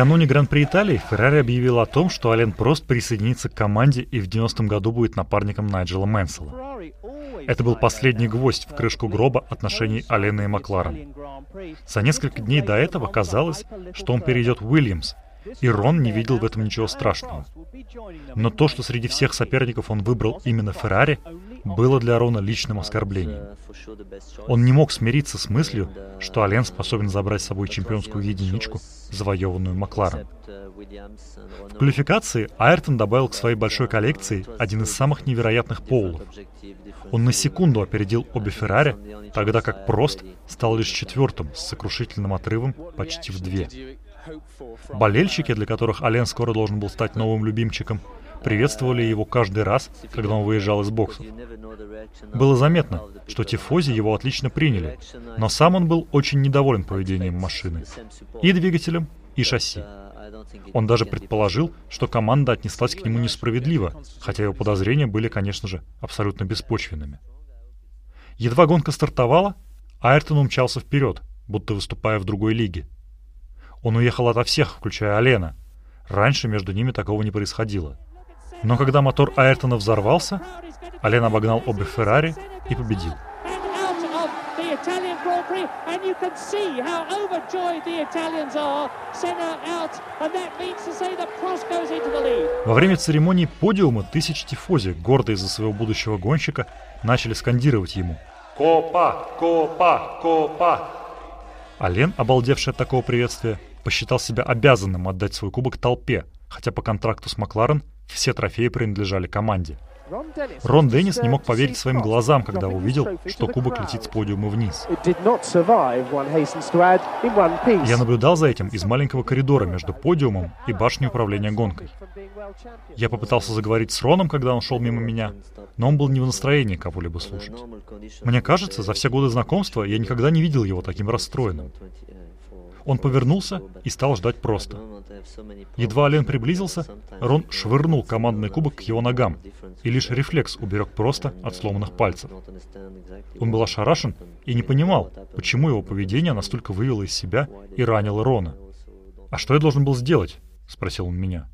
Накануне Гран-при Италии Феррари объявил о том, что Ален Прост присоединится к команде и в 90-м году будет напарником Найджела Мэнсела. Это был последний гвоздь в крышку гроба отношений Алена и Макларен. За несколько дней до этого казалось, что он перейдет Уильямс, и Рон не видел в этом ничего страшного. Но то, что среди всех соперников он выбрал именно Феррари, было для Рона личным оскорблением. Он не мог смириться с мыслью, что Ален способен забрать с собой чемпионскую единичку, завоеванную Макларен. В квалификации Айртон добавил к своей большой коллекции один из самых невероятных поулов. Он на секунду опередил обе Феррари, тогда как Прост стал лишь четвертым с сокрушительным отрывом почти в две. Болельщики, для которых Ален скоро должен был стать новым любимчиком, приветствовали его каждый раз, когда он выезжал из боксов. Было заметно, что тифози его отлично приняли, но сам он был очень недоволен поведением машины. И двигателем, и шасси. Он даже предположил, что команда отнеслась к нему несправедливо, хотя его подозрения были, конечно же, абсолютно беспочвенными. Едва гонка стартовала, Айртон умчался вперед, будто выступая в другой лиге. Он уехал ото всех, включая Алена. Раньше между ними такого не происходило. Но когда мотор Айртона взорвался, Ален обогнал обе Феррари и победил. Во время церемонии подиума тысячи тифози, гордые за своего будущего гонщика, начали скандировать ему «Копа! Копа! Копа!». Ален, обалдевший от такого приветствия, посчитал себя обязанным отдать свой кубок толпе, хотя по контракту с Макларен все трофеи принадлежали команде. Рон Деннис не мог поверить своим глазам, когда увидел, что кубок летит с подиума вниз. Я наблюдал за этим из маленького коридора между подиумом и башней управления гонкой. Я попытался заговорить с Роном, когда он шел мимо меня, но он был не в настроении кого-либо слушать. Мне кажется, за все годы знакомства я никогда не видел его таким расстроенным. Он повернулся и стал ждать просто. Едва Ален приблизился, Рон швырнул командный кубок к его ногам, и лишь рефлекс уберег просто от сломанных пальцев. Он был ошарашен и не понимал, почему его поведение настолько вывело из себя и ранило Рона. «А что я должен был сделать?» — спросил он меня.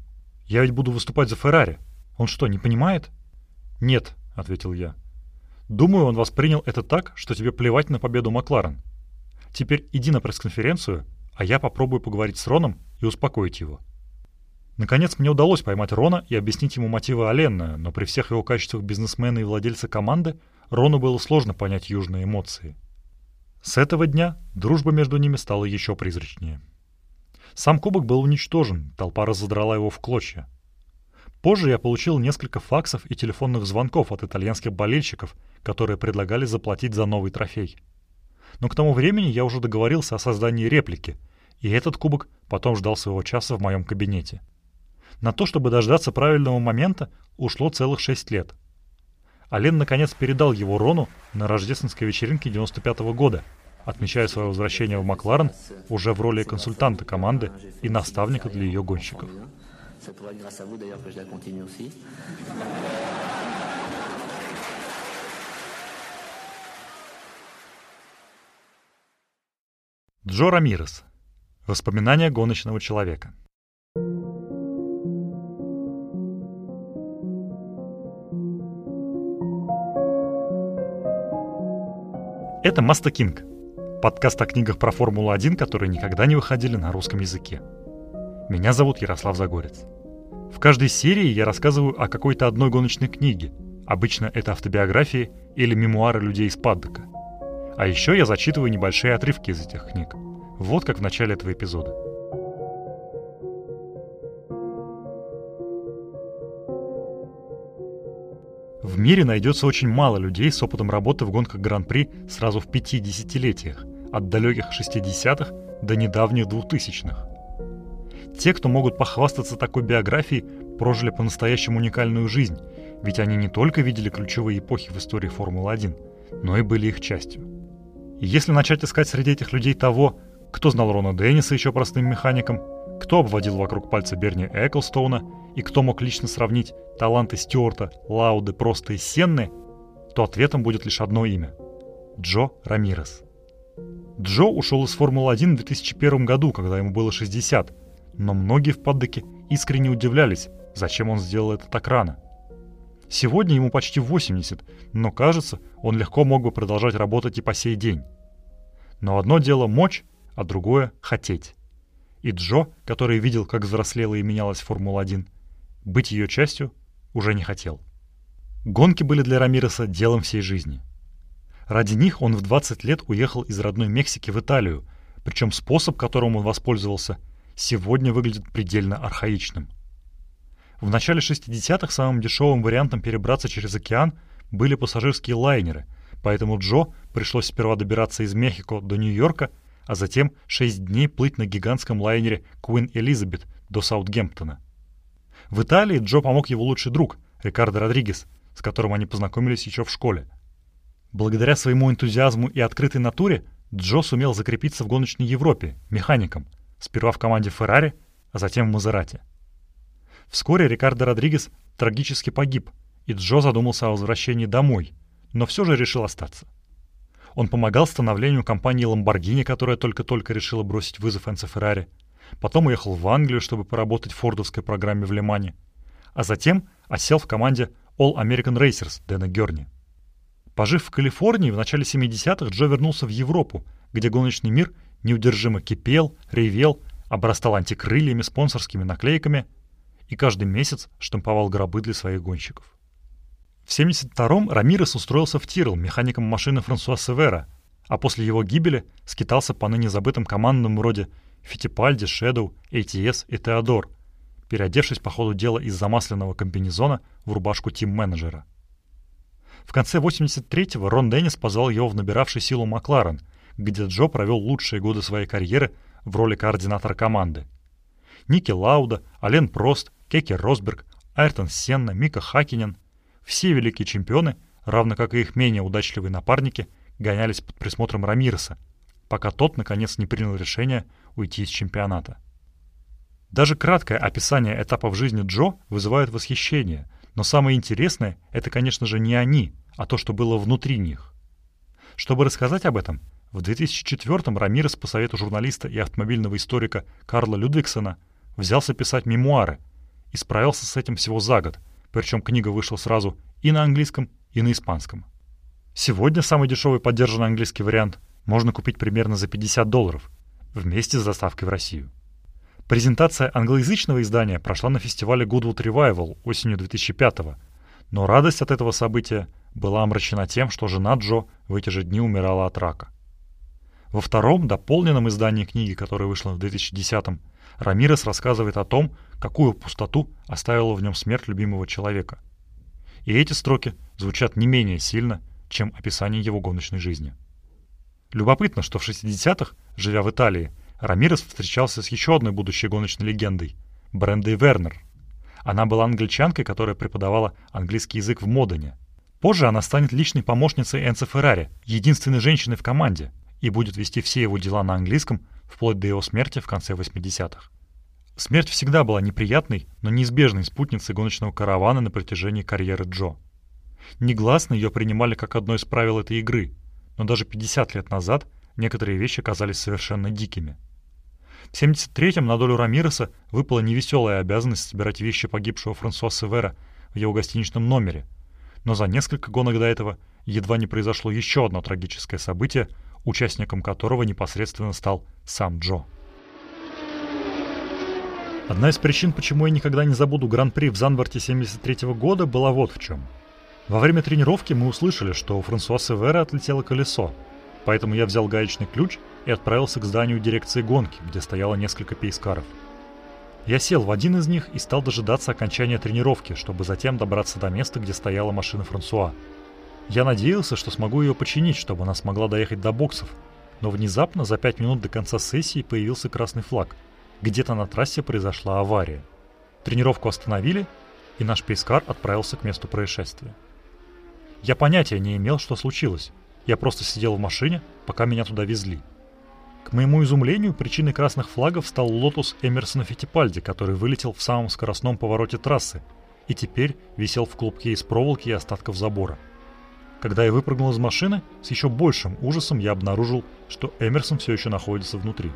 «Я ведь буду выступать за Феррари. Он что, не понимает?» «Нет», — ответил я. «Думаю, он воспринял это так, что тебе плевать на победу Макларен. Теперь иди на пресс-конференцию а я попробую поговорить с Роном и успокоить его. Наконец, мне удалось поймать Рона и объяснить ему мотивы Аленна, но при всех его качествах бизнесмена и владельца команды Рону было сложно понять южные эмоции. С этого дня дружба между ними стала еще призрачнее. Сам кубок был уничтожен, толпа разодрала его в клочья. Позже я получил несколько факсов и телефонных звонков от итальянских болельщиков, которые предлагали заплатить за новый трофей. Но к тому времени я уже договорился о создании реплики, и этот кубок потом ждал своего часа в моем кабинете. На то, чтобы дождаться правильного момента, ушло целых шесть лет. Ален наконец передал его Рону на рождественской вечеринке 95 -го года, отмечая свое возвращение в Макларен уже в роли консультанта команды и наставника для ее гонщиков. Джо Рамирес. Воспоминания гоночного человека. Это Маста Кинг. Подкаст о книгах про Формулу-1, которые никогда не выходили на русском языке. Меня зовут Ярослав Загорец. В каждой серии я рассказываю о какой-то одной гоночной книге. Обычно это автобиографии или мемуары людей из паддока – а еще я зачитываю небольшие отрывки из этих книг. Вот как в начале этого эпизода. В мире найдется очень мало людей с опытом работы в гонках Гран-при сразу в пяти десятилетиях, от далеких 60-х до недавних 2000-х. Те, кто могут похвастаться такой биографией, прожили по-настоящему уникальную жизнь, ведь они не только видели ключевые эпохи в истории Формулы-1, но и были их частью. Если начать искать среди этих людей того, кто знал Рона Денниса еще простым механиком, кто обводил вокруг пальца Берни Эклстоуна и кто мог лично сравнить таланты Стюарта, Лауды, Просто и Сенны, то ответом будет лишь одно имя – Джо Рамирес. Джо ушел из Формулы-1 в 2001 году, когда ему было 60, но многие в Паддеке искренне удивлялись, зачем он сделал это так рано. Сегодня ему почти 80, но кажется, он легко мог бы продолжать работать и по сей день. Но одно дело мочь, а другое — хотеть. И Джо, который видел, как взрослела и менялась Формула-1, быть ее частью уже не хотел. Гонки были для Рамиреса делом всей жизни. Ради них он в 20 лет уехал из родной Мексики в Италию, причем способ, которым он воспользовался, сегодня выглядит предельно архаичным. В начале 60-х самым дешевым вариантом перебраться через океан были пассажирские лайнеры, поэтому Джо пришлось сперва добираться из Мехико до Нью-Йорка, а затем 6 дней плыть на гигантском лайнере Queen Elizabeth до Саутгемптона. В Италии Джо помог его лучший друг, Рикардо Родригес, с которым они познакомились еще в школе. Благодаря своему энтузиазму и открытой натуре Джо сумел закрепиться в гоночной Европе механиком, сперва в команде Ferrari, а затем в Мазерате. Вскоре Рикардо Родригес трагически погиб, и Джо задумался о возвращении домой, но все же решил остаться. Он помогал становлению компании Lamborghini, которая только-только решила бросить вызов Энцо Феррари. Потом уехал в Англию, чтобы поработать в фордовской программе в Лимане. А затем осел в команде All American Racers Дэна Герни. Пожив в Калифорнии, в начале 70-х Джо вернулся в Европу, где гоночный мир неудержимо кипел, ревел, обрастал антикрыльями, спонсорскими наклейками и каждый месяц штамповал гробы для своих гонщиков. В 72-м Рамирес устроился в Тирл механиком машины Франсуа Севера, а после его гибели скитался по ныне забытым командам вроде Фитипальди, Шэдоу, ATS и Теодор, переодевшись по ходу дела из замасленного комбинезона в рубашку тим-менеджера. В конце 83-го Рон Деннис позвал его в набиравший силу Макларен, где Джо провел лучшие годы своей карьеры в роли координатора команды. Ники Лауда, Ален Прост, Кеки Росберг, Айртон Сенна, Мика Хакинен – все великие чемпионы, равно как и их менее удачливые напарники, гонялись под присмотром Рамиреса, пока тот, наконец, не принял решение уйти из чемпионата. Даже краткое описание этапов жизни Джо вызывает восхищение, но самое интересное – это, конечно же, не они, а то, что было внутри них. Чтобы рассказать об этом, в 2004-м Рамирес по совету журналиста и автомобильного историка Карла Людвигсона взялся писать мемуары и справился с этим всего за год, причем книга вышла сразу и на английском, и на испанском. Сегодня самый дешевый поддержанный английский вариант можно купить примерно за 50 долларов, вместе с доставкой в Россию. Презентация англоязычного издания прошла на фестивале Goodwood Revival осенью 2005 -го, но радость от этого события была омрачена тем, что жена Джо в эти же дни умирала от рака. Во втором, дополненном издании книги, которое вышло в 2010-м, Рамирес рассказывает о том, какую пустоту оставила в нем смерть любимого человека. И эти строки звучат не менее сильно, чем описание его гоночной жизни. Любопытно, что в 60-х, живя в Италии, Рамирес встречался с еще одной будущей гоночной легендой – Брендой Вернер. Она была англичанкой, которая преподавала английский язык в Модене. Позже она станет личной помощницей Энцо Феррари, единственной женщиной в команде, и будет вести все его дела на английском вплоть до его смерти в конце 80-х. Смерть всегда была неприятной, но неизбежной спутницей гоночного каравана на протяжении карьеры Джо. Негласно ее принимали как одно из правил этой игры, но даже 50 лет назад некоторые вещи казались совершенно дикими. В 73-м на долю Рамиреса выпала невеселая обязанность собирать вещи погибшего Франсуа Севера в его гостиничном номере, но за несколько гонок до этого едва не произошло еще одно трагическое событие, участником которого непосредственно стал сам Джо. Одна из причин, почему я никогда не забуду Гран-при в Занварте 73 года, была вот в чем. Во время тренировки мы услышали, что у Франсуа Севера отлетело колесо, поэтому я взял гаечный ключ и отправился к зданию дирекции гонки, где стояло несколько пейскаров. Я сел в один из них и стал дожидаться окончания тренировки, чтобы затем добраться до места, где стояла машина Франсуа. Я надеялся, что смогу ее починить, чтобы она смогла доехать до боксов, но внезапно за пять минут до конца сессии появился красный флаг. Где-то на трассе произошла авария. Тренировку остановили, и наш pace car отправился к месту происшествия. Я понятия не имел, что случилось. Я просто сидел в машине, пока меня туда везли. К моему изумлению, причиной красных флагов стал Lotus Эмерсона Фиттипальди, который вылетел в самом скоростном повороте трассы и теперь висел в клубке из проволоки и остатков забора. Когда я выпрыгнул из машины, с еще большим ужасом я обнаружил, что Эмерсон все еще находится внутри.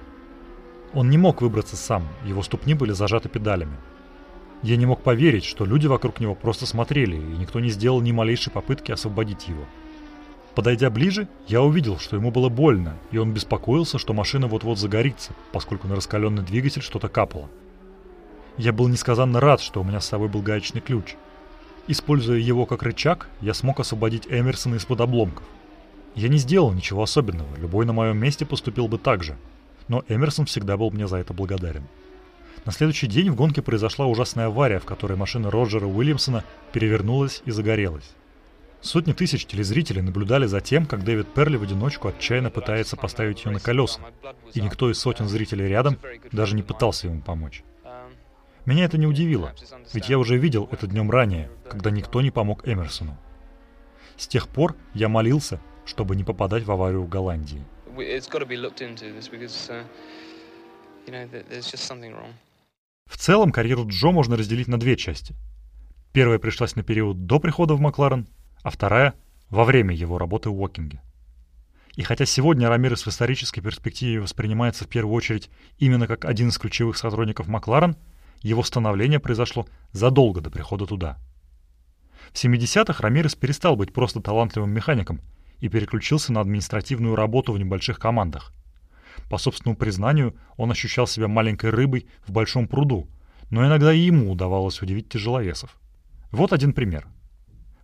Он не мог выбраться сам, его ступни были зажаты педалями. Я не мог поверить, что люди вокруг него просто смотрели, и никто не сделал ни малейшей попытки освободить его. Подойдя ближе, я увидел, что ему было больно, и он беспокоился, что машина вот-вот загорится, поскольку на раскаленный двигатель что-то капало. Я был несказанно рад, что у меня с собой был гаечный ключ. Используя его как рычаг, я смог освободить Эмерсона из-под обломков. Я не сделал ничего особенного, любой на моем месте поступил бы так же. Но Эмерсон всегда был мне за это благодарен. На следующий день в гонке произошла ужасная авария, в которой машина Роджера Уильямсона перевернулась и загорелась. Сотни тысяч телезрителей наблюдали за тем, как Дэвид Перли в одиночку отчаянно пытается поставить ее на колеса, и никто из сотен зрителей рядом даже не пытался ему помочь. Меня это не удивило, ведь я уже видел это днем ранее, когда никто не помог Эмерсону. С тех пор я молился, чтобы не попадать в аварию в Голландии. В целом, карьеру Джо можно разделить на две части. Первая пришлась на период до прихода в Макларен, а вторая — во время его работы в Уокинге. И хотя сегодня Рамирес в исторической перспективе воспринимается в первую очередь именно как один из ключевых сотрудников Макларен, его становление произошло задолго до прихода туда. В 70-х Рамирес перестал быть просто талантливым механиком и переключился на административную работу в небольших командах. По собственному признанию, он ощущал себя маленькой рыбой в большом пруду, но иногда и ему удавалось удивить тяжеловесов. Вот один пример.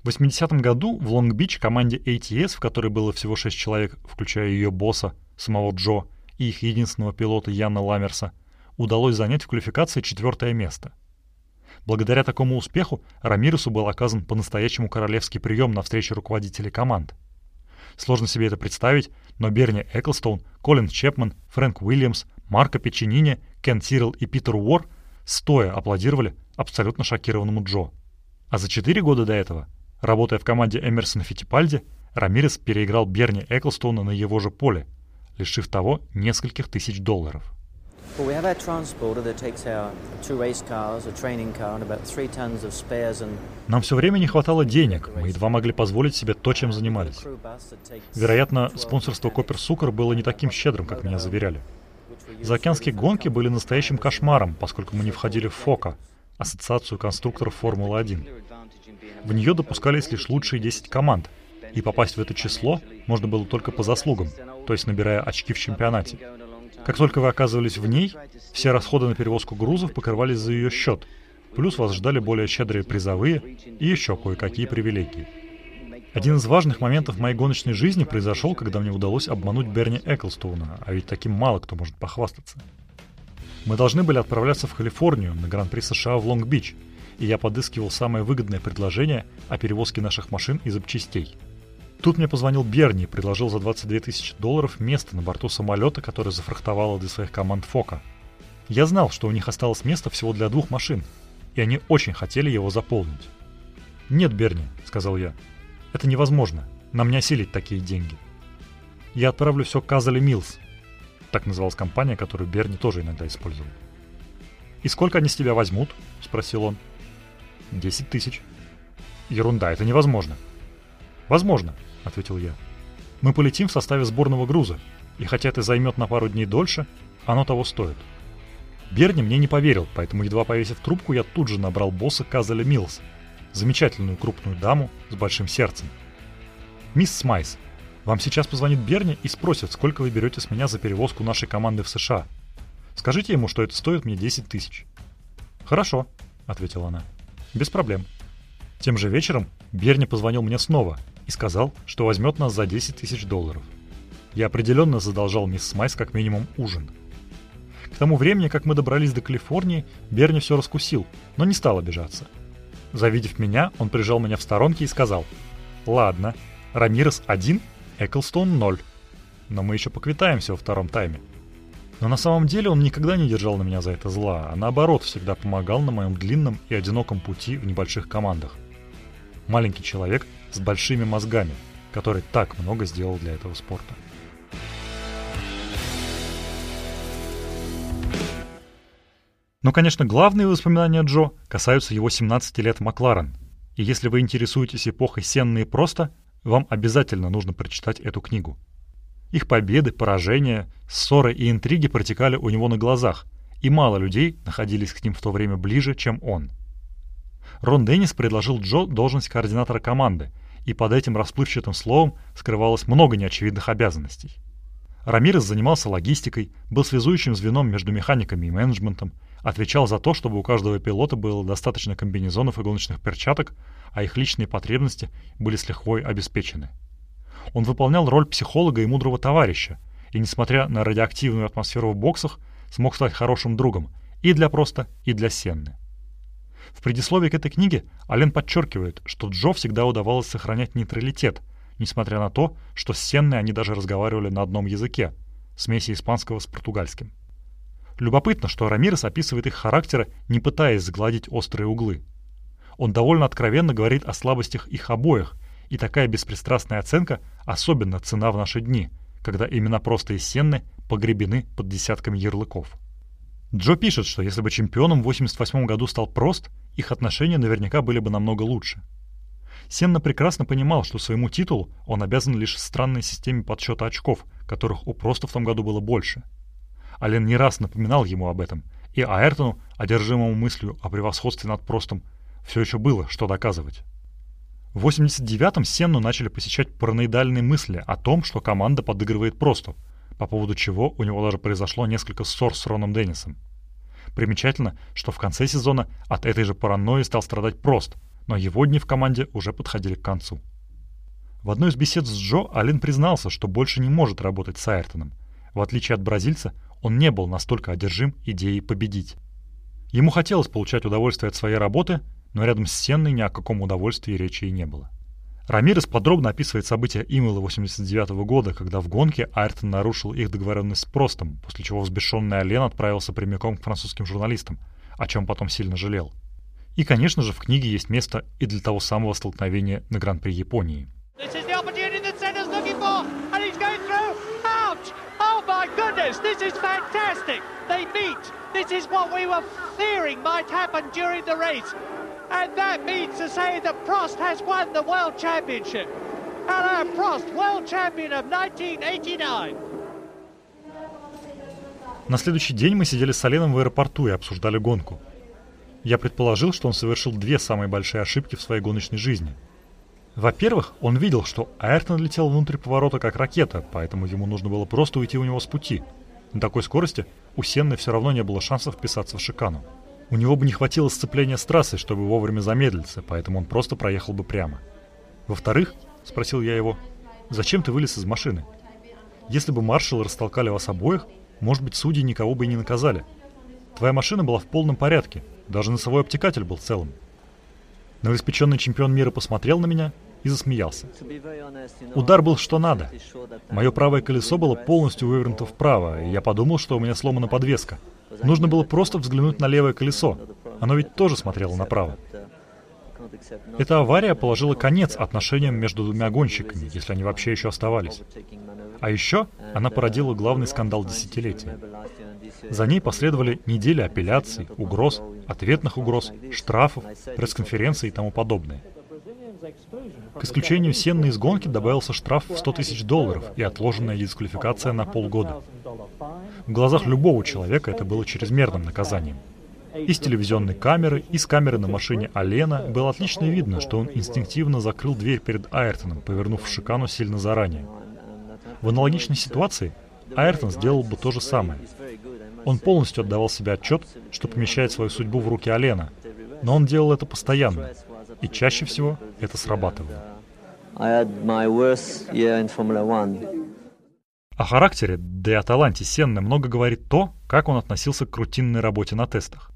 В 80-м году в Лонг-Бич команде ATS, в которой было всего 6 человек, включая ее босса, самого Джо, и их единственного пилота Яна Ламерса, удалось занять в квалификации четвертое место. Благодаря такому успеху Рамиресу был оказан по-настоящему королевский прием на встрече руководителей команд – Сложно себе это представить, но Берни Эклстоун, Колин Чепман, Фрэнк Уильямс, Марко Печенини, Кен Тирл и Питер Уор стоя аплодировали абсолютно шокированному Джо. А за четыре года до этого, работая в команде Эмерсона Фитипальди, Рамирес переиграл Берни Эклстоуна на его же поле, лишив того нескольких тысяч долларов. Well, we have our transporter that takes our two race cars, a training car, and about three tons of spares and нам все время не хватало денег, мы едва могли позволить себе то, чем занимались. Вероятно, спонсорство Копер Сукер было не таким щедрым, как меня заверяли. Заокеанские гонки были настоящим кошмаром, поскольку мы не входили в ФОКа, Ассоциацию конструкторов Формулы-1. В нее допускались лишь лучшие 10 команд, и попасть в это число можно было только по заслугам, то есть набирая очки в чемпионате. Как только вы оказывались в ней, все расходы на перевозку грузов покрывались за ее счет, плюс вас ждали более щедрые призовые и еще кое-какие привилегии. Один из важных моментов моей гоночной жизни произошел, когда мне удалось обмануть Берни Эклстоуна, а ведь таким мало кто может похвастаться. Мы должны были отправляться в Калифорнию на Гран-при США в Лонг-Бич, и я подыскивал самое выгодное предложение о перевозке наших машин и запчастей – Тут мне позвонил Берни и предложил за 22 тысячи долларов место на борту самолета, который зафрахтовала для своих команд Фока. Я знал, что у них осталось место всего для двух машин, и они очень хотели его заполнить. «Нет, Берни», — сказал я, — «это невозможно. Нам не осилить такие деньги. Я отправлю все Казали Милс», — так называлась компания, которую Берни тоже иногда использовал. «И сколько они с тебя возьмут?» — спросил он. «Десять тысяч». «Ерунда, это невозможно». «Возможно», ответил я. «Мы полетим в составе сборного груза, и хотя это займет на пару дней дольше, оно того стоит». Берни мне не поверил, поэтому, едва повесив трубку, я тут же набрал босса Казаля Милс, замечательную крупную даму с большим сердцем. «Мисс Смайс, вам сейчас позвонит Берни и спросит, сколько вы берете с меня за перевозку нашей команды в США. Скажите ему, что это стоит мне 10 тысяч». «Хорошо», — ответила она. «Без проблем». Тем же вечером Берни позвонил мне снова и сказал, что возьмет нас за 10 тысяч долларов. Я определенно задолжал мисс Смайс как минимум ужин. К тому времени, как мы добрались до Калифорнии, Берни все раскусил, но не стал обижаться. Завидев меня, он прижал меня в сторонке и сказал, «Ладно, Рамирес один, Эклстон ноль, но мы еще поквитаемся во втором тайме». Но на самом деле он никогда не держал на меня за это зла, а наоборот всегда помогал на моем длинном и одиноком пути в небольших командах. Маленький человек с большими мозгами, который так много сделал для этого спорта. Но, конечно, главные воспоминания Джо касаются его 17 лет Макларен. И если вы интересуетесь эпохой Сенны и просто, вам обязательно нужно прочитать эту книгу. Их победы, поражения, ссоры и интриги протекали у него на глазах, и мало людей находились к ним в то время ближе, чем он. Рон Деннис предложил Джо должность координатора команды, и под этим расплывчатым словом скрывалось много неочевидных обязанностей. Рамирес занимался логистикой, был связующим звеном между механиками и менеджментом, отвечал за то, чтобы у каждого пилота было достаточно комбинезонов и гоночных перчаток, а их личные потребности были с лихвой обеспечены. Он выполнял роль психолога и мудрого товарища, и, несмотря на радиоактивную атмосферу в боксах, смог стать хорошим другом и для Проста, и для Сенны. В предисловии к этой книге Ален подчеркивает, что Джо всегда удавалось сохранять нейтралитет, несмотря на то, что с Сенной они даже разговаривали на одном языке, смеси испанского с португальским. Любопытно, что Рамирес описывает их характеры, не пытаясь сгладить острые углы. Он довольно откровенно говорит о слабостях их обоих, и такая беспристрастная оценка особенно цена в наши дни, когда именно просто Сенны погребены под десятками ярлыков. Джо пишет, что если бы чемпионом в 88 году стал Прост, их отношения наверняка были бы намного лучше. Сенна прекрасно понимал, что своему титулу он обязан лишь странной системе подсчета очков, которых у Проста в том году было больше. Ален не раз напоминал ему об этом, и Аэртону, одержимому мыслью о превосходстве над Простом, все еще было что доказывать. В 89-м Сенну начали посещать параноидальные мысли о том, что команда подыгрывает Просту, по поводу чего у него даже произошло несколько ссор с Роном Деннисом. Примечательно, что в конце сезона от этой же паранойи стал страдать Прост, но его дни в команде уже подходили к концу. В одной из бесед с Джо Алин признался, что больше не может работать с Айртоном. В отличие от бразильца, он не был настолько одержим идеей победить. Ему хотелось получать удовольствие от своей работы, но рядом с Сенной ни о каком удовольствии речи и не было. Рамирес подробно описывает события Имела 89 -го года, когда в гонке Айртон нарушил их договоренность с Простом, после чего взбешенный Ален отправился прямиком к французским журналистам, о чем потом сильно жалел. И, конечно же, в книге есть место и для того самого столкновения на Гран-при Японии. This is what we were fearing might happen during the race. And that means to say that Prost has won the World Championship. Alain Prost, World Champion of 1989. На следующий день мы сидели с Оленом в аэропорту и обсуждали гонку. Я предположил, что он совершил две самые большие ошибки в своей гоночной жизни. Во-первых, он видел, что Айртон летел внутрь поворота как ракета, поэтому ему нужно было просто уйти у него с пути. На такой скорости у Сенны все равно не было шансов вписаться в шикану. У него бы не хватило сцепления с трассой, чтобы вовремя замедлиться, поэтому он просто проехал бы прямо. Во-вторых, спросил я его, зачем ты вылез из машины? Если бы маршалы растолкали вас обоих, может быть, судьи никого бы и не наказали. Твоя машина была в полном порядке, даже носовой обтекатель был целым. Новоиспеченный чемпион мира посмотрел на меня и засмеялся. Удар был что надо. Мое правое колесо было полностью вывернуто вправо, и я подумал, что у меня сломана подвеска — Нужно было просто взглянуть на левое колесо. Оно ведь тоже смотрело направо. Эта авария положила конец отношениям между двумя гонщиками, если они вообще еще оставались. А еще она породила главный скандал десятилетия. За ней последовали недели апелляций, угроз, ответных угроз, штрафов, пресс-конференций и тому подобное. К исключению Сенны из гонки добавился штраф в 100 тысяч долларов и отложенная дисквалификация на полгода. В глазах любого человека это было чрезмерным наказанием. Из телевизионной камеры, из камеры на машине Алена было отлично видно, что он инстинктивно закрыл дверь перед Айртоном, повернув шикану сильно заранее. В аналогичной ситуации Айртон сделал бы то же самое. Он полностью отдавал себе отчет, что помещает свою судьбу в руки Алена, но он делал это постоянно, и чаще всего это срабатывало. О характере, да и о таланте Сенны много говорит то, как он относился к рутинной работе на тестах.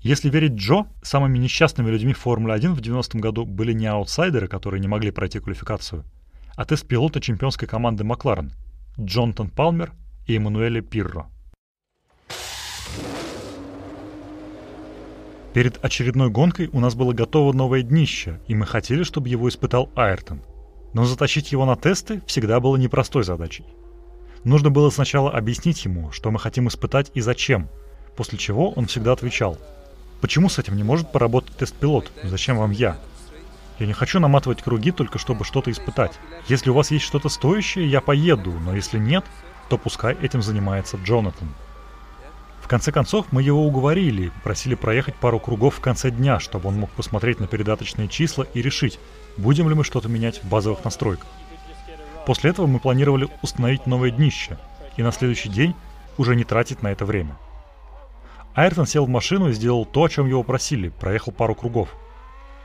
Если верить Джо, самыми несчастными людьми в Формуле-1 в 90-м году были не аутсайдеры, которые не могли пройти квалификацию, а тест-пилоты чемпионской команды Макларен Джонатан Палмер и Эммануэле Пирро. Перед очередной гонкой у нас было готово новое днище, и мы хотели, чтобы его испытал Айртон. Но затащить его на тесты всегда было непростой задачей. Нужно было сначала объяснить ему, что мы хотим испытать и зачем, после чего он всегда отвечал, «Почему с этим не может поработать тест-пилот? Зачем вам я?» Я не хочу наматывать круги только чтобы что-то испытать. Если у вас есть что-то стоящее, я поеду, но если нет, то пускай этим занимается Джонатан. Конце концов, мы его уговорили, просили проехать пару кругов в конце дня, чтобы он мог посмотреть на передаточные числа и решить, будем ли мы что-то менять в базовых настройках. После этого мы планировали установить новое днище, и на следующий день уже не тратить на это время. Айртон сел в машину и сделал то, о чем его просили, проехал пару кругов.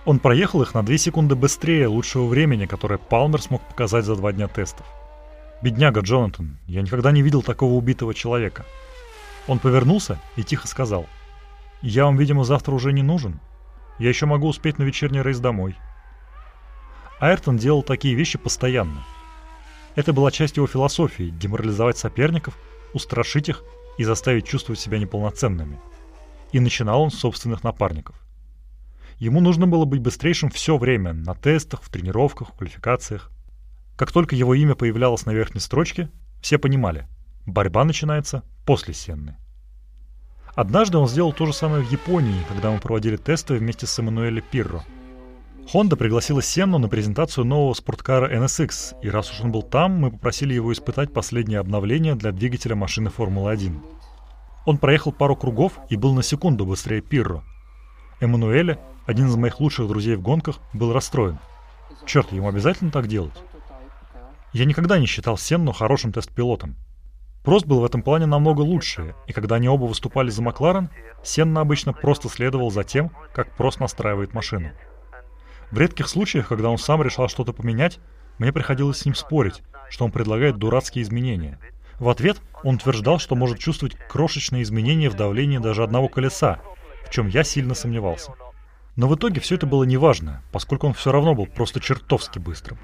Он проехал их на 2 секунды быстрее лучшего времени, которое Палмер смог показать за два дня тестов. Бедняга Джонатан, я никогда не видел такого убитого человека. Он повернулся и тихо сказал. «Я вам, видимо, завтра уже не нужен. Я еще могу успеть на вечерний рейс домой». Айртон делал такие вещи постоянно. Это была часть его философии – деморализовать соперников, устрашить их и заставить чувствовать себя неполноценными. И начинал он с собственных напарников. Ему нужно было быть быстрейшим все время, на тестах, в тренировках, в квалификациях. Как только его имя появлялось на верхней строчке, все понимали – борьба начинается после Сенны. Однажды он сделал то же самое в Японии, когда мы проводили тесты вместе с Эммануэлем Пирро. Honda пригласила Сенну на презентацию нового спорткара NSX, и раз уж он был там, мы попросили его испытать последнее обновление для двигателя машины Формулы-1. Он проехал пару кругов и был на секунду быстрее Пирро. Эммануэля, один из моих лучших друзей в гонках, был расстроен. Черт, ему обязательно так делать? Я никогда не считал Сенну хорошим тест-пилотом. Прост был в этом плане намного лучше, и когда они оба выступали за Макларен, Сенна обычно просто следовал за тем, как Прост настраивает машину. В редких случаях, когда он сам решал что-то поменять, мне приходилось с ним спорить, что он предлагает дурацкие изменения. В ответ он утверждал, что может чувствовать крошечные изменения в давлении даже одного колеса, в чем я сильно сомневался. Но в итоге все это было неважно, поскольку он все равно был просто чертовски быстрым.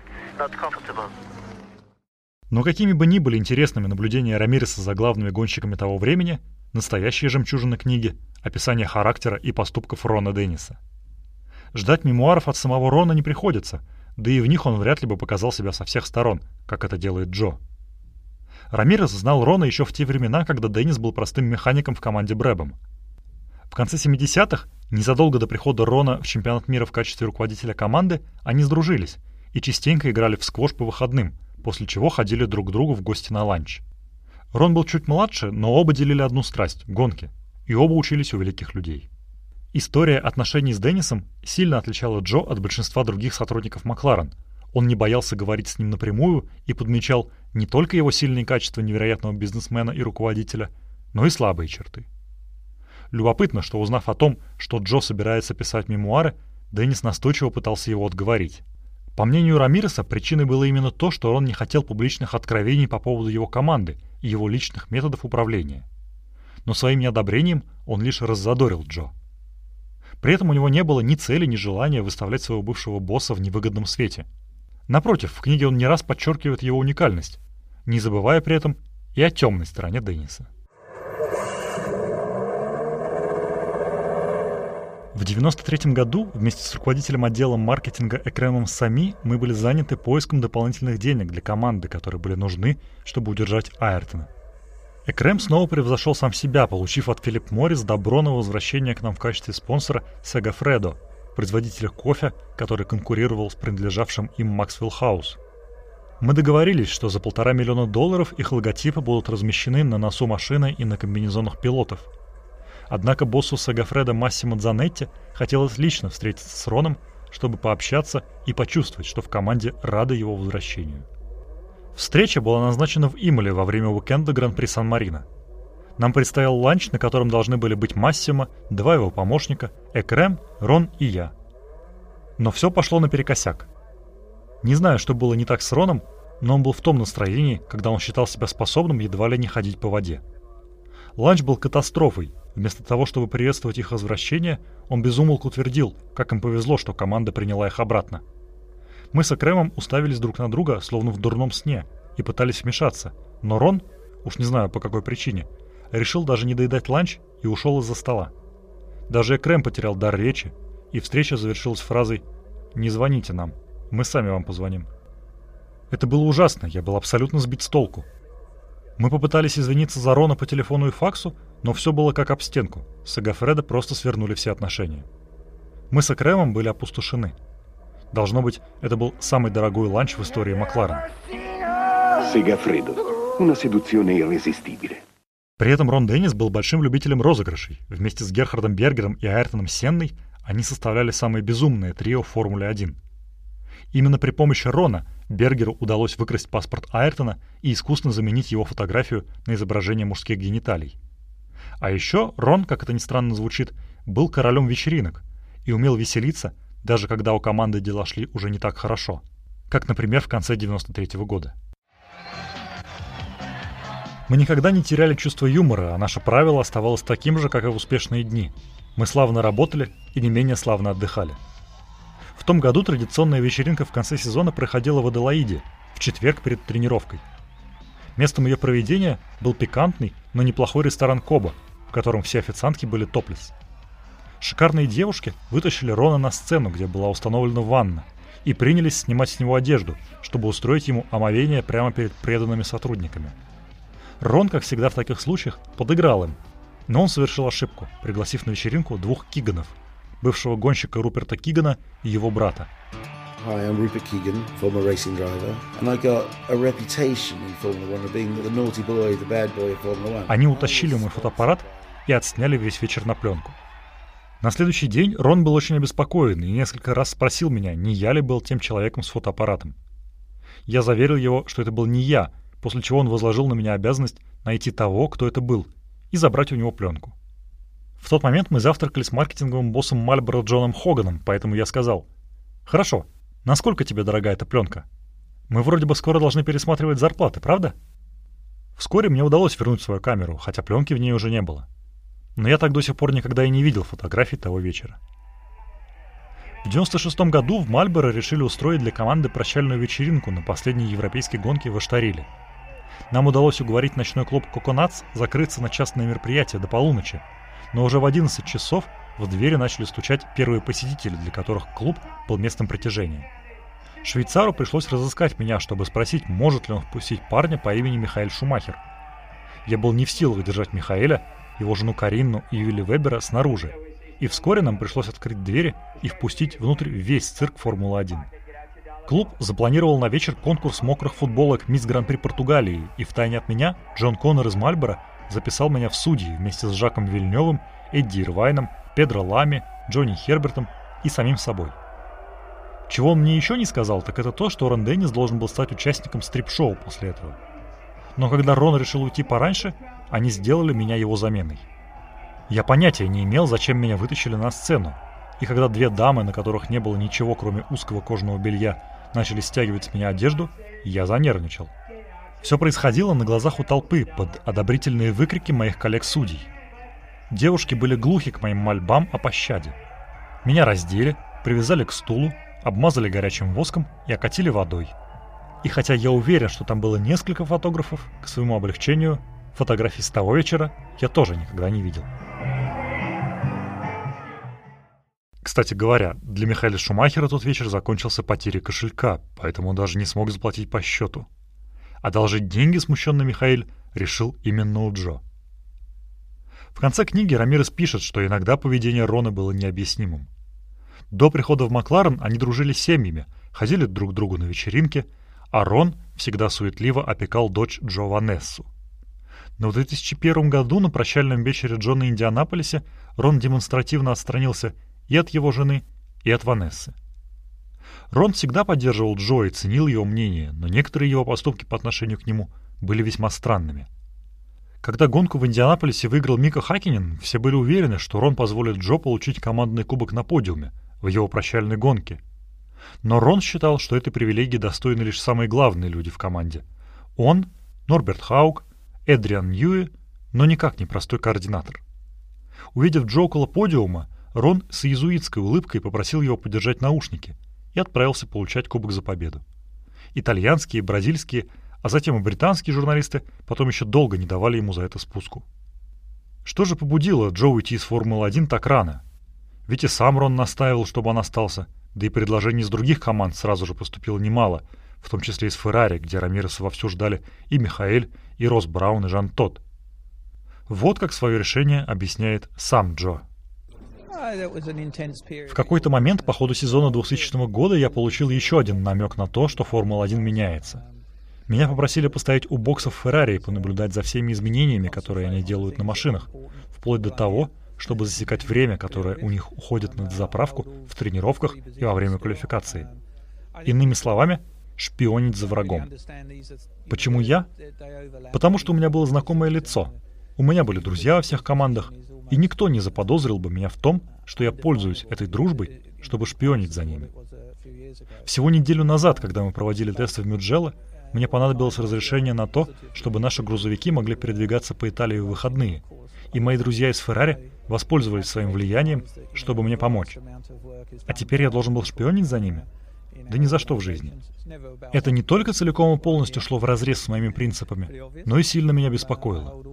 Но какими бы ни были интересными наблюдения Рамиреса за главными гонщиками того времени, настоящие жемчужины книги — описание характера и поступков Рона Денниса. Ждать мемуаров от самого Рона не приходится, да и в них он вряд ли бы показал себя со всех сторон, как это делает Джо. Рамирес знал Рона еще в те времена, когда Деннис был простым механиком в команде Брэбом. В конце 70-х, незадолго до прихода Рона в чемпионат мира в качестве руководителя команды, они сдружились и частенько играли в сквош по выходным, после чего ходили друг к другу в гости на ланч. Рон был чуть младше, но оба делили одну страсть — гонки, и оба учились у великих людей. История отношений с Деннисом сильно отличала Джо от большинства других сотрудников Макларен. Он не боялся говорить с ним напрямую и подмечал не только его сильные качества невероятного бизнесмена и руководителя, но и слабые черты. Любопытно, что узнав о том, что Джо собирается писать мемуары, Деннис настойчиво пытался его отговорить. По мнению Рамиреса, причиной было именно то, что он не хотел публичных откровений по поводу его команды и его личных методов управления. Но своим неодобрением он лишь раззадорил Джо. При этом у него не было ни цели, ни желания выставлять своего бывшего босса в невыгодном свете. Напротив, в книге он не раз подчеркивает его уникальность, не забывая при этом и о темной стороне Денниса. В 93 году вместе с руководителем отдела маркетинга Экремом Сами мы были заняты поиском дополнительных денег для команды, которые были нужны, чтобы удержать Айртона – Экрем снова превзошел сам себя, получив от Филипп Моррис добро на возвращение к нам в качестве спонсора Сегафредо, производителя кофе, который конкурировал с принадлежавшим им Максвелл Хаус. Мы договорились, что за полтора миллиона долларов их логотипы будут размещены на носу машины и на комбинезонах пилотов. Однако боссу Сагафреда Массимо Дзанетти хотелось лично встретиться с Роном, чтобы пообщаться и почувствовать, что в команде рады его возвращению. Встреча была назначена в Имоле во время уикенда Гран-при Сан-Марино. Нам предстоял ланч, на котором должны были быть Массимо, два его помощника, Экрем, Рон и я. Но все пошло наперекосяк. Не знаю, что было не так с Роном, но он был в том настроении, когда он считал себя способным едва ли не ходить по воде. Ланч был катастрофой. Вместо того, чтобы приветствовать их возвращение, он безумолку утвердил, как им повезло, что команда приняла их обратно – мы с Экремом уставились друг на друга, словно в дурном сне, и пытались вмешаться. Но Рон, уж не знаю по какой причине, решил даже не доедать ланч и ушел из-за стола. Даже Экрем потерял дар речи, и встреча завершилась фразой «Не звоните нам, мы сами вам позвоним». Это было ужасно, я был абсолютно сбит с толку. Мы попытались извиниться за Рона по телефону и факсу, но все было как об стенку. С Агафреда просто свернули все отношения. Мы с Экремом были опустошены – Должно быть, это был самый дорогой ланч в истории Макларен. При этом Рон Деннис был большим любителем розыгрышей. Вместе с Герхардом Бергером и Айртоном Сенной они составляли самое безумное трио в Формуле-1. Именно при помощи Рона Бергеру удалось выкрасть паспорт Айртона и искусно заменить его фотографию на изображение мужских гениталий. А еще Рон, как это ни странно звучит, был королем вечеринок и умел веселиться, даже когда у команды дела шли уже не так хорошо, как, например, в конце 93 -го года. Мы никогда не теряли чувство юмора, а наше правило оставалось таким же, как и в успешные дни. Мы славно работали и не менее славно отдыхали. В том году традиционная вечеринка в конце сезона проходила в Аделаиде, в четверг перед тренировкой. Местом ее проведения был пикантный, но неплохой ресторан Коба, в котором все официантки были топлес. Шикарные девушки вытащили Рона на сцену, где была установлена ванна, и принялись снимать с него одежду, чтобы устроить ему омовение прямо перед преданными сотрудниками. Рон, как всегда в таких случаях, подыграл им, но он совершил ошибку, пригласив на вечеринку двух Киганов, бывшего гонщика Руперта Кигана и его брата. Hi, I'm Rupert Keegan, former racing driver, and I got a reputation in Formula One of being the naughty boy, the bad boy of Formula One. Они утащили мой фотоаппарат и отсняли весь вечер на пленку. На следующий день Рон был очень обеспокоен и несколько раз спросил меня, не я ли был тем человеком с фотоаппаратом. Я заверил его, что это был не я, после чего он возложил на меня обязанность найти того, кто это был, и забрать у него пленку. В тот момент мы завтракали с маркетинговым боссом Мальборо Джоном Хоганом, поэтому я сказал, «Хорошо, Насколько тебе дорога эта пленка? Мы вроде бы скоро должны пересматривать зарплаты, правда? Вскоре мне удалось вернуть свою камеру, хотя пленки в ней уже не было. Но я так до сих пор никогда и не видел фотографий того вечера. В 96 году в Мальборо решили устроить для команды прощальную вечеринку на последней европейской гонке в Аштариле. Нам удалось уговорить ночной клуб «Коконатс» закрыться на частное мероприятие до полуночи, но уже в 11 часов в двери начали стучать первые посетители, для которых клуб был местом притяжения. Швейцару пришлось разыскать меня, чтобы спросить, может ли он впустить парня по имени Михаил Шумахер. Я был не в силах держать Михаэля, его жену Каринну и Юли Вебера снаружи, и вскоре нам пришлось открыть двери и впустить внутрь весь цирк Формулы-1. Клуб запланировал на вечер конкурс мокрых футболок «Мисс Гран-при Португалии», и втайне от меня Джон Коннор из Мальборо записал меня в судьи вместе с Жаком Вильневым, Эдди Ирвайном Педро Лами, Джонни Хербертом и самим собой. Чего он мне еще не сказал, так это то, что Рон Деннис должен был стать участником стрип-шоу после этого. Но когда Рон решил уйти пораньше, они сделали меня его заменой. Я понятия не имел, зачем меня вытащили на сцену. И когда две дамы, на которых не было ничего, кроме узкого кожаного белья, начали стягивать с меня одежду, я занервничал. Все происходило на глазах у толпы под одобрительные выкрики моих коллег-судей. Девушки были глухи к моим мольбам о пощаде. Меня раздели, привязали к стулу, обмазали горячим воском и окатили водой. И хотя я уверен, что там было несколько фотографов, к своему облегчению, фотографий с того вечера я тоже никогда не видел. Кстати говоря, для Михаила Шумахера тот вечер закончился потерей кошелька, поэтому он даже не смог заплатить по счету. Одолжить деньги смущенный Михаил решил именно у Джо. В конце книги Рамирес пишет, что иногда поведение Рона было необъяснимым. До прихода в Макларен они дружили семьями, ходили друг к другу на вечеринки, а Рон всегда суетливо опекал дочь Джо Ванессу. Но в 2001 году на прощальном вечере Джона Индианаполисе Рон демонстративно отстранился и от его жены, и от Ванессы. Рон всегда поддерживал Джо и ценил его мнение, но некоторые его поступки по отношению к нему были весьма странными – когда гонку в Индианаполисе выиграл Мика Хакинин, все были уверены, что Рон позволит Джо получить командный кубок на подиуме, в его прощальной гонке. Но Рон считал, что этой привилегии достойны лишь самые главные люди в команде. Он, Норберт Хаук, Эдриан Ньюи, но никак не простой координатор. Увидев Джо около подиума, Рон с иезуитской улыбкой попросил его подержать наушники и отправился получать кубок за победу. Итальянские, бразильские – а затем и британские журналисты потом еще долго не давали ему за это спуску. Что же побудило Джо уйти из Формулы-1 так рано? Ведь и сам Рон настаивал, чтобы он остался, да и предложений из других команд сразу же поступило немало, в том числе из Феррари, где Рамиреса вовсю ждали и Михаэль, и Рос Браун, и Жан Тот. Вот как свое решение объясняет сам Джо. В какой-то момент по ходу сезона 2000 года я получил еще один намек на то, что Формула-1 меняется. Меня попросили постоять у боксов Феррари и понаблюдать за всеми изменениями, которые они делают на машинах, вплоть до того, чтобы засекать время, которое у них уходит на заправку в тренировках и во время квалификации. Иными словами, шпионить за врагом. Почему я? Потому что у меня было знакомое лицо. У меня были друзья во всех командах, и никто не заподозрил бы меня в том, что я пользуюсь этой дружбой, чтобы шпионить за ними. Всего неделю назад, когда мы проводили тесты в Мюджело, мне понадобилось разрешение на то, чтобы наши грузовики могли передвигаться по Италии в выходные. И мои друзья из Феррари воспользовались своим влиянием, чтобы мне помочь. А теперь я должен был шпионить за ними? Да ни за что в жизни. Это не только целиком и полностью шло в разрез с моими принципами, но и сильно меня беспокоило.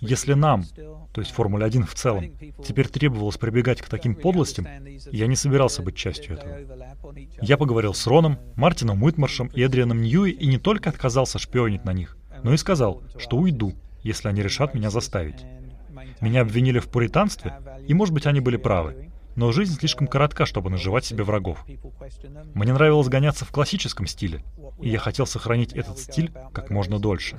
Если нам, то есть Формуле-1 в целом, теперь требовалось прибегать к таким подлостям, я не собирался быть частью этого. Я поговорил с Роном, Мартином Уитмаршем и Эдрианом Ньюи и не только отказался шпионить на них, но и сказал, что уйду, если они решат меня заставить. Меня обвинили в пуританстве, и, может быть, они были правы. Но жизнь слишком коротка, чтобы наживать себе врагов. Мне нравилось гоняться в классическом стиле, и я хотел сохранить этот стиль как можно дольше.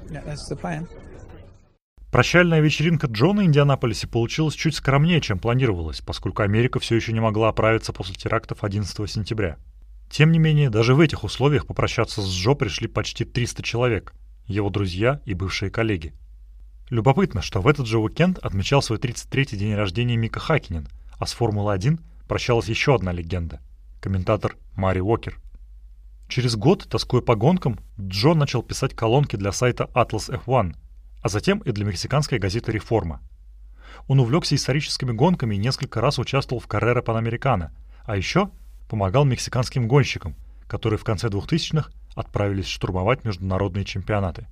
Прощальная вечеринка Джона в Индианаполисе получилась чуть скромнее, чем планировалось, поскольку Америка все еще не могла оправиться после терактов 11 сентября. Тем не менее, даже в этих условиях попрощаться с Джо пришли почти 300 человек, его друзья и бывшие коллеги. Любопытно, что в этот же уикенд отмечал свой 33-й день рождения Мика Хакинен, а с Формулы-1 прощалась еще одна легенда – комментатор Мари Уокер. Через год, тоскуя по гонкам, Джо начал писать колонки для сайта Atlas F1, а затем и для мексиканской газеты «Реформа». Он увлекся историческими гонками и несколько раз участвовал в Каррера Панамерикана, а еще помогал мексиканским гонщикам, которые в конце 2000-х отправились штурмовать международные чемпионаты.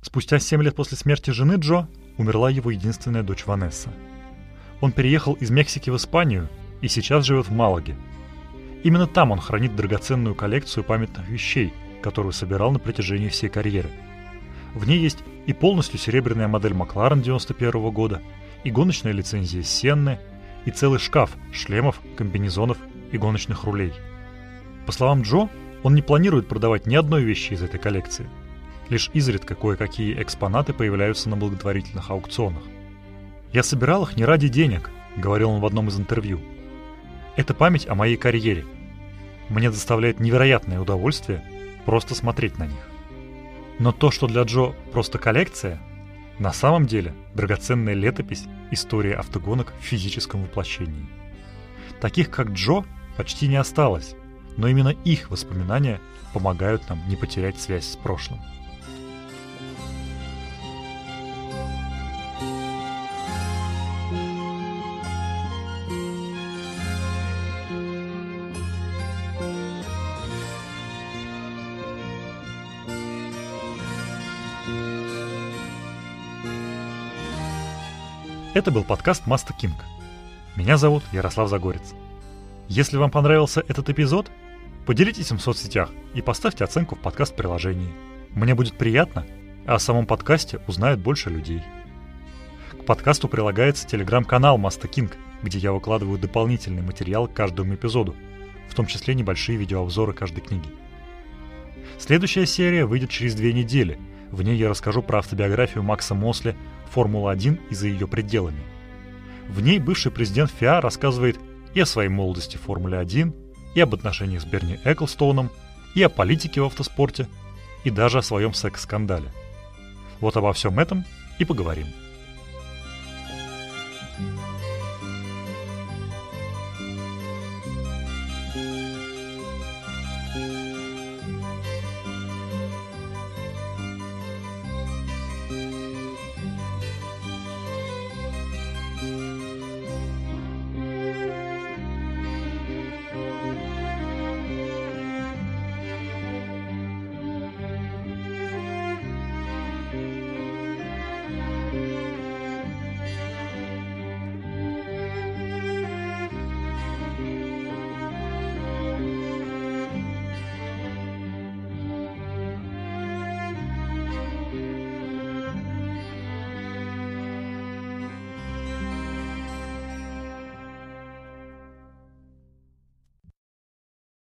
Спустя 7 лет после смерти жены Джо умерла его единственная дочь Ванесса. Он переехал из Мексики в Испанию и сейчас живет в Малаге. Именно там он хранит драгоценную коллекцию памятных вещей, которую собирал на протяжении всей карьеры. В ней есть и полностью серебряная модель Макларен 91 года, и гоночная лицензия Сенны, и целый шкаф шлемов, комбинезонов и гоночных рулей. По словам Джо, он не планирует продавать ни одной вещи из этой коллекции. Лишь изредка кое-какие экспонаты появляются на благотворительных аукционах. «Я собирал их не ради денег», — говорил он в одном из интервью. «Это память о моей карьере. Мне доставляет невероятное удовольствие просто смотреть на них». Но то, что для Джо просто коллекция, на самом деле драгоценная летопись истории автогонок в физическом воплощении. Таких, как Джо, почти не осталось, но именно их воспоминания помогают нам не потерять связь с прошлым. Это был подкаст Маста Кинг. Меня зовут Ярослав Загорец. Если вам понравился этот эпизод, поделитесь им в соцсетях и поставьте оценку в подкаст-приложении. Мне будет приятно, а о самом подкасте узнают больше людей. К подкасту прилагается телеграм-канал Маста Кинг, где я выкладываю дополнительный материал к каждому эпизоду, в том числе небольшие видеообзоры каждой книги. Следующая серия выйдет через две недели. В ней я расскажу про автобиографию Макса Мосли Формула-1 и за ее пределами. В ней бывший президент ФИА рассказывает и о своей молодости в Формуле-1, и об отношениях с Берни Эклстоуном, и о политике в автоспорте, и даже о своем секс-скандале. Вот обо всем этом и поговорим.